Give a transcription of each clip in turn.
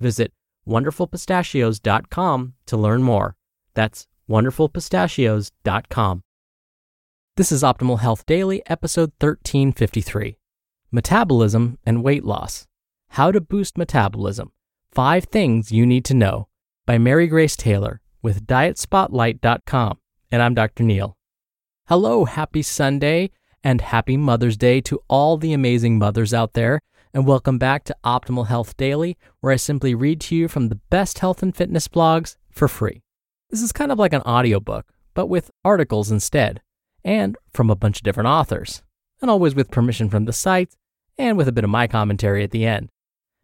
Visit wonderfulpistachios.com to learn more. That's wonderfulpistachios.com. This is Optimal Health Daily, episode 1353 Metabolism and Weight Loss. How to Boost Metabolism. Five Things You Need to Know by Mary Grace Taylor with DietSpotlight.com. And I'm Dr. Neal. Hello, happy Sunday and happy Mother's Day to all the amazing mothers out there. And welcome back to Optimal Health Daily, where I simply read to you from the best health and fitness blogs for free. This is kind of like an audiobook, but with articles instead, and from a bunch of different authors, and always with permission from the site and with a bit of my commentary at the end.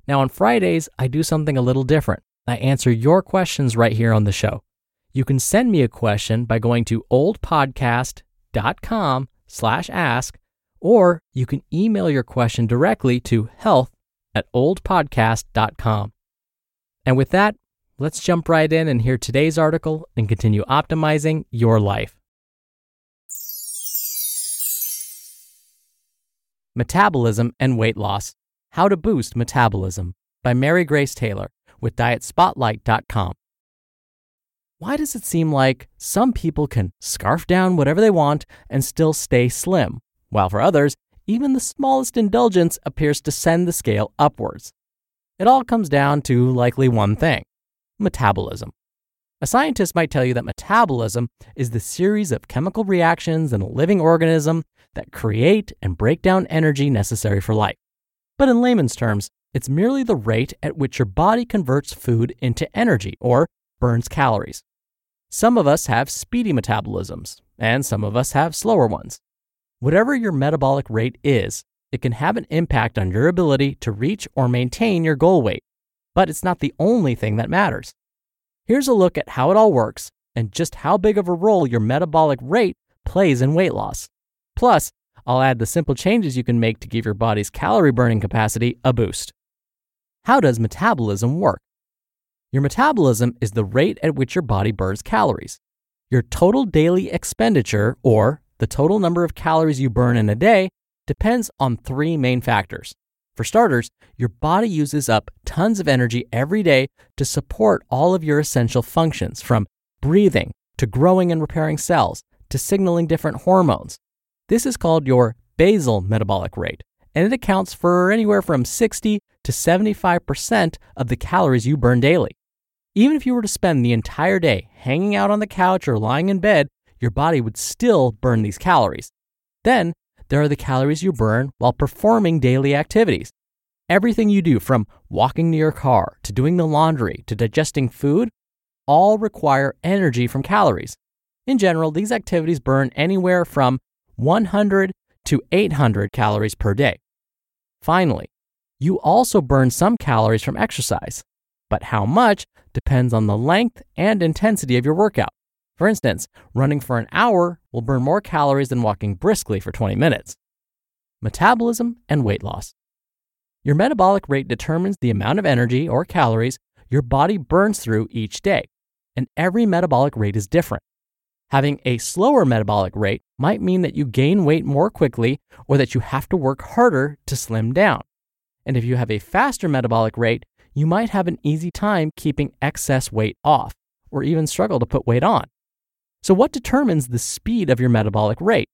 Now, on Fridays, I do something a little different. I answer your questions right here on the show. You can send me a question by going to oldpodcast.com slash ask, or you can email your question directly to health at oldpodcast.com. And with that, let's jump right in and hear today's article and continue optimizing your life. Metabolism and Weight Loss How to Boost Metabolism by Mary Grace Taylor with DietSpotlight.com. Why does it seem like some people can scarf down whatever they want and still stay slim, while for others, even the smallest indulgence appears to send the scale upwards? It all comes down to likely one thing metabolism. A scientist might tell you that metabolism is the series of chemical reactions in a living organism that create and break down energy necessary for life. But in layman's terms, it's merely the rate at which your body converts food into energy or burns calories. Some of us have speedy metabolisms, and some of us have slower ones. Whatever your metabolic rate is, it can have an impact on your ability to reach or maintain your goal weight, but it's not the only thing that matters. Here's a look at how it all works and just how big of a role your metabolic rate plays in weight loss. Plus, I'll add the simple changes you can make to give your body's calorie burning capacity a boost. How does metabolism work? Your metabolism is the rate at which your body burns calories. Your total daily expenditure, or the total number of calories you burn in a day, depends on three main factors. For starters, your body uses up tons of energy every day to support all of your essential functions, from breathing to growing and repairing cells to signaling different hormones. This is called your basal metabolic rate, and it accounts for anywhere from 60 to 75% of the calories you burn daily. Even if you were to spend the entire day hanging out on the couch or lying in bed, your body would still burn these calories. Then, there are the calories you burn while performing daily activities. Everything you do, from walking to your car to doing the laundry to digesting food, all require energy from calories. In general, these activities burn anywhere from 100 to 800 calories per day. Finally, you also burn some calories from exercise, but how much depends on the length and intensity of your workout. For instance, running for an hour will burn more calories than walking briskly for 20 minutes. Metabolism and weight loss. Your metabolic rate determines the amount of energy or calories your body burns through each day. and every metabolic rate is different. Having a slower metabolic rate might mean that you gain weight more quickly or that you have to work harder to slim down. And if you have a faster metabolic rate, you might have an easy time keeping excess weight off or even struggle to put weight on. So, what determines the speed of your metabolic rate?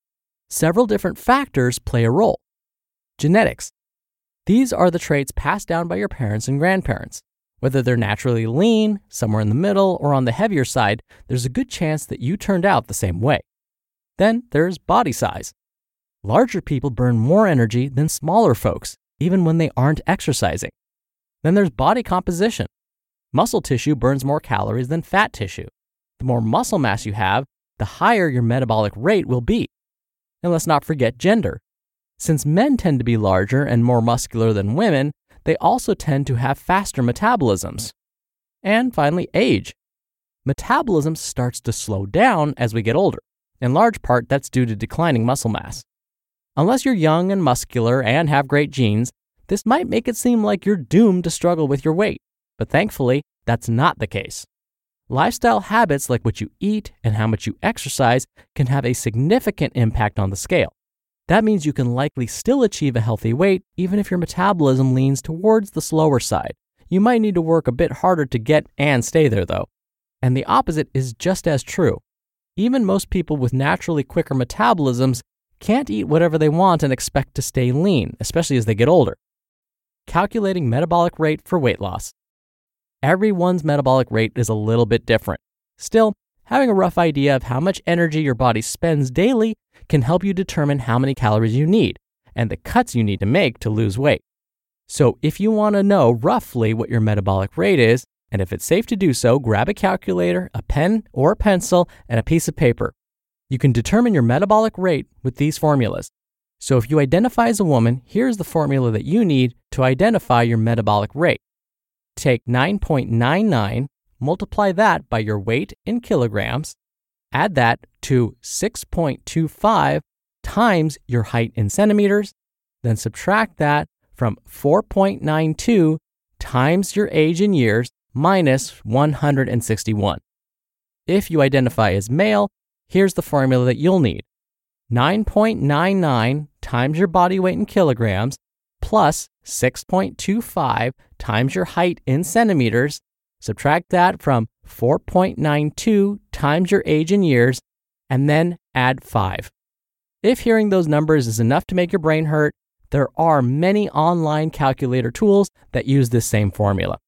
Several different factors play a role. Genetics. These are the traits passed down by your parents and grandparents. Whether they're naturally lean, somewhere in the middle, or on the heavier side, there's a good chance that you turned out the same way. Then there's body size. Larger people burn more energy than smaller folks, even when they aren't exercising. Then there's body composition. Muscle tissue burns more calories than fat tissue. The more muscle mass you have, the higher your metabolic rate will be. And let's not forget gender. Since men tend to be larger and more muscular than women, they also tend to have faster metabolisms. And finally, age. Metabolism starts to slow down as we get older. In large part, that's due to declining muscle mass. Unless you're young and muscular and have great genes, this might make it seem like you're doomed to struggle with your weight. But thankfully, that's not the case. Lifestyle habits like what you eat and how much you exercise can have a significant impact on the scale. That means you can likely still achieve a healthy weight even if your metabolism leans towards the slower side. You might need to work a bit harder to get and stay there though. And the opposite is just as true. Even most people with naturally quicker metabolisms can't eat whatever they want and expect to stay lean, especially as they get older. Calculating metabolic rate for weight loss. Everyone's metabolic rate is a little bit different. Still, having a rough idea of how much energy your body spends daily can help you determine how many calories you need and the cuts you need to make to lose weight. So, if you want to know roughly what your metabolic rate is, and if it's safe to do so, grab a calculator, a pen or a pencil, and a piece of paper. You can determine your metabolic rate with these formulas. So, if you identify as a woman, here's the formula that you need to identify your metabolic rate. Take 9.99, multiply that by your weight in kilograms, Add that to 6.25 times your height in centimeters, then subtract that from 4.92 times your age in years minus 161. If you identify as male, here's the formula that you'll need 9.99 times your body weight in kilograms plus 6.25 times your height in centimeters. Subtract that from 4.92 times your age in years, and then add 5. If hearing those numbers is enough to make your brain hurt, there are many online calculator tools that use this same formula.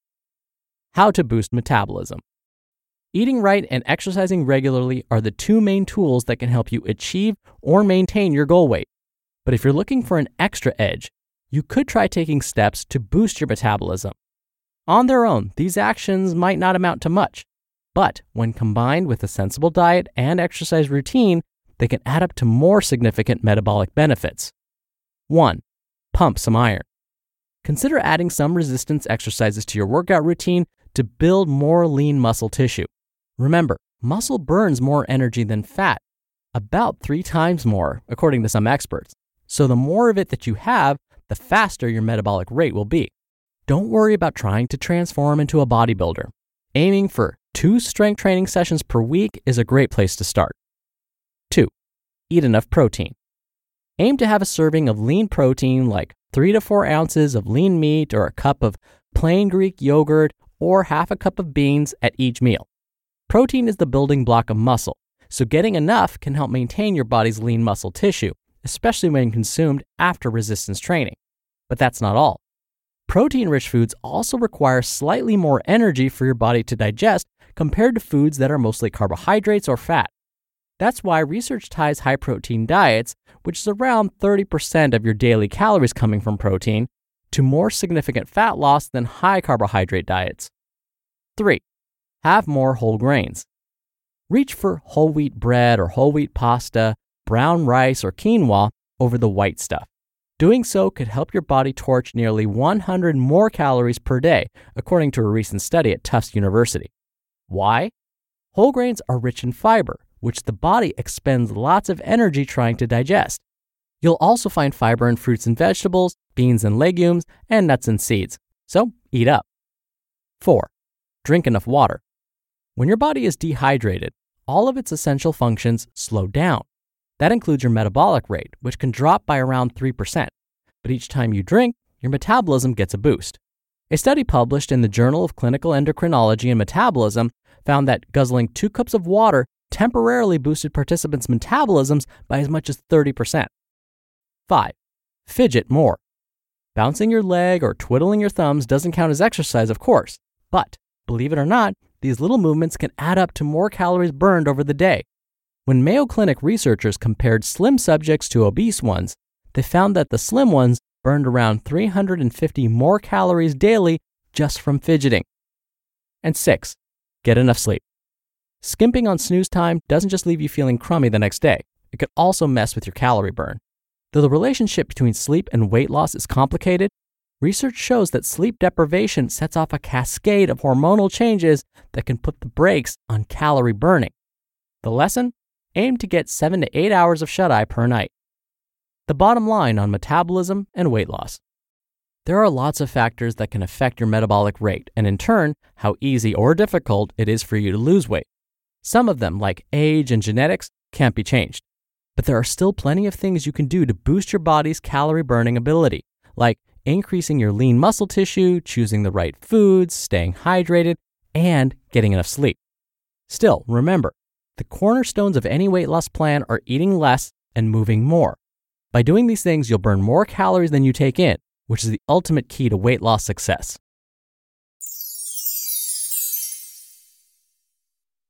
How to boost metabolism. Eating right and exercising regularly are the two main tools that can help you achieve or maintain your goal weight. But if you're looking for an extra edge, you could try taking steps to boost your metabolism. On their own, these actions might not amount to much, but when combined with a sensible diet and exercise routine, they can add up to more significant metabolic benefits. 1. Pump some iron. Consider adding some resistance exercises to your workout routine to build more lean muscle tissue. Remember, muscle burns more energy than fat, about three times more, according to some experts. So the more of it that you have, the faster your metabolic rate will be. Don't worry about trying to transform into a bodybuilder. Aiming for Two strength training sessions per week is a great place to start. 2. Eat enough protein. Aim to have a serving of lean protein like 3 to 4 ounces of lean meat or a cup of plain Greek yogurt or half a cup of beans at each meal. Protein is the building block of muscle, so getting enough can help maintain your body's lean muscle tissue, especially when consumed after resistance training. But that's not all. Protein rich foods also require slightly more energy for your body to digest compared to foods that are mostly carbohydrates or fat. That's why research ties high protein diets, which is around 30% of your daily calories coming from protein, to more significant fat loss than high carbohydrate diets. 3. Have more whole grains. Reach for whole wheat bread or whole wheat pasta, brown rice, or quinoa over the white stuff. Doing so could help your body torch nearly 100 more calories per day, according to a recent study at Tufts University. Why? Whole grains are rich in fiber, which the body expends lots of energy trying to digest. You'll also find fiber in fruits and vegetables, beans and legumes, and nuts and seeds. So eat up. 4. Drink enough water. When your body is dehydrated, all of its essential functions slow down. That includes your metabolic rate, which can drop by around 3%. But each time you drink, your metabolism gets a boost. A study published in the Journal of Clinical Endocrinology and Metabolism found that guzzling two cups of water temporarily boosted participants' metabolisms by as much as 30%. 5. Fidget more. Bouncing your leg or twiddling your thumbs doesn't count as exercise, of course, but believe it or not, these little movements can add up to more calories burned over the day. When Mayo Clinic researchers compared slim subjects to obese ones, they found that the slim ones burned around 350 more calories daily just from fidgeting. And six, get enough sleep. Skimping on snooze time doesn't just leave you feeling crummy the next day, it could also mess with your calorie burn. Though the relationship between sleep and weight loss is complicated, research shows that sleep deprivation sets off a cascade of hormonal changes that can put the brakes on calorie burning. The lesson? Aim to get 7 to 8 hours of shut eye per night. The bottom line on metabolism and weight loss. There are lots of factors that can affect your metabolic rate and, in turn, how easy or difficult it is for you to lose weight. Some of them, like age and genetics, can't be changed. But there are still plenty of things you can do to boost your body's calorie burning ability, like increasing your lean muscle tissue, choosing the right foods, staying hydrated, and getting enough sleep. Still, remember, the cornerstones of any weight loss plan are eating less and moving more. By doing these things, you'll burn more calories than you take in, which is the ultimate key to weight loss success.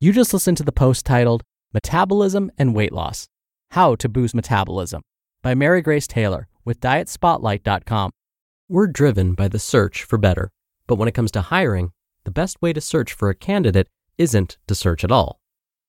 You just listened to the post titled Metabolism and Weight Loss How to Boost Metabolism by Mary Grace Taylor with DietSpotlight.com. We're driven by the search for better, but when it comes to hiring, the best way to search for a candidate isn't to search at all.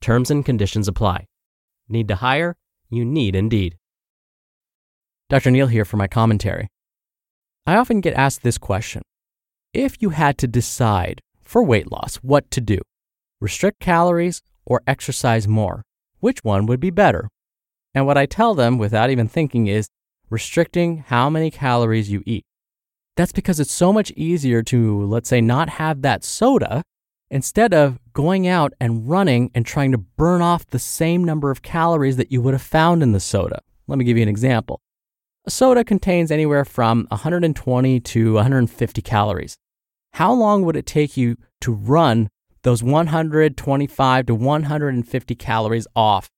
Terms and conditions apply. Need to hire? You need Indeed. Dr. Neal here for my commentary. I often get asked this question If you had to decide for weight loss what to do, restrict calories or exercise more, which one would be better? And what I tell them without even thinking is restricting how many calories you eat. That's because it's so much easier to, let's say, not have that soda instead of going out and running and trying to burn off the same number of calories that you would have found in the soda. Let me give you an example. A soda contains anywhere from 120 to 150 calories. How long would it take you to run those 125 to 150 calories off?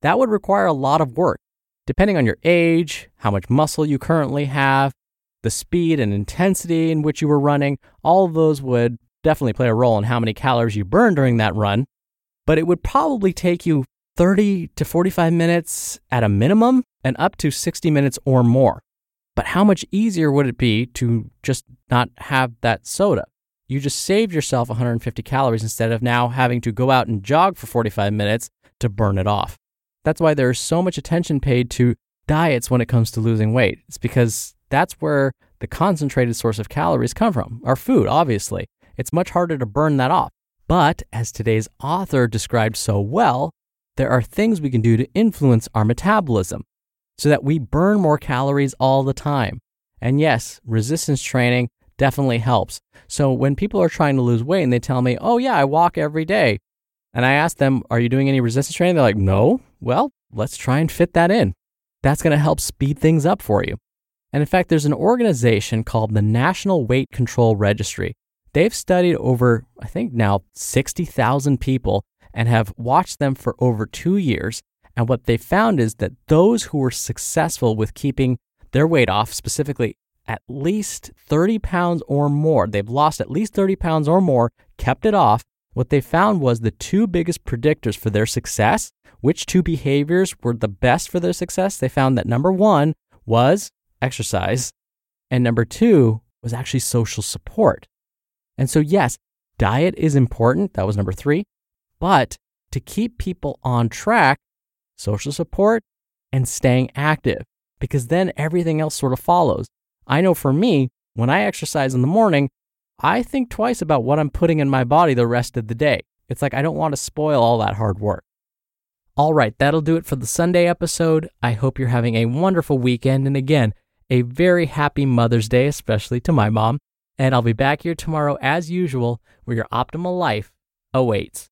That would require a lot of work, depending on your age, how much muscle you currently have, the speed and intensity in which you were running. All of those would definitely play a role in how many calories you burn during that run. But it would probably take you 30 to 45 minutes at a minimum and up to 60 minutes or more. But how much easier would it be to just not have that soda? You just saved yourself 150 calories instead of now having to go out and jog for 45 minutes to burn it off. That's why there's so much attention paid to diets when it comes to losing weight. It's because that's where the concentrated source of calories come from, our food, obviously. It's much harder to burn that off. But as today's author described so well, there are things we can do to influence our metabolism so that we burn more calories all the time. And yes, resistance training definitely helps. So when people are trying to lose weight and they tell me, oh, yeah, I walk every day, and I ask them, are you doing any resistance training? They're like, no. Well, let's try and fit that in. That's going to help speed things up for you. And in fact, there's an organization called the National Weight Control Registry. They've studied over, I think now, 60,000 people and have watched them for over two years. And what they found is that those who were successful with keeping their weight off, specifically at least 30 pounds or more, they've lost at least 30 pounds or more, kept it off. What they found was the two biggest predictors for their success. Which two behaviors were the best for their success? They found that number one was exercise, and number two was actually social support. And so, yes, diet is important. That was number three. But to keep people on track, social support and staying active, because then everything else sort of follows. I know for me, when I exercise in the morning, I think twice about what I'm putting in my body the rest of the day. It's like I don't want to spoil all that hard work. All right, that'll do it for the Sunday episode. I hope you're having a wonderful weekend. And again, a very happy Mother's Day, especially to my mom. And I'll be back here tomorrow as usual, where your optimal life awaits.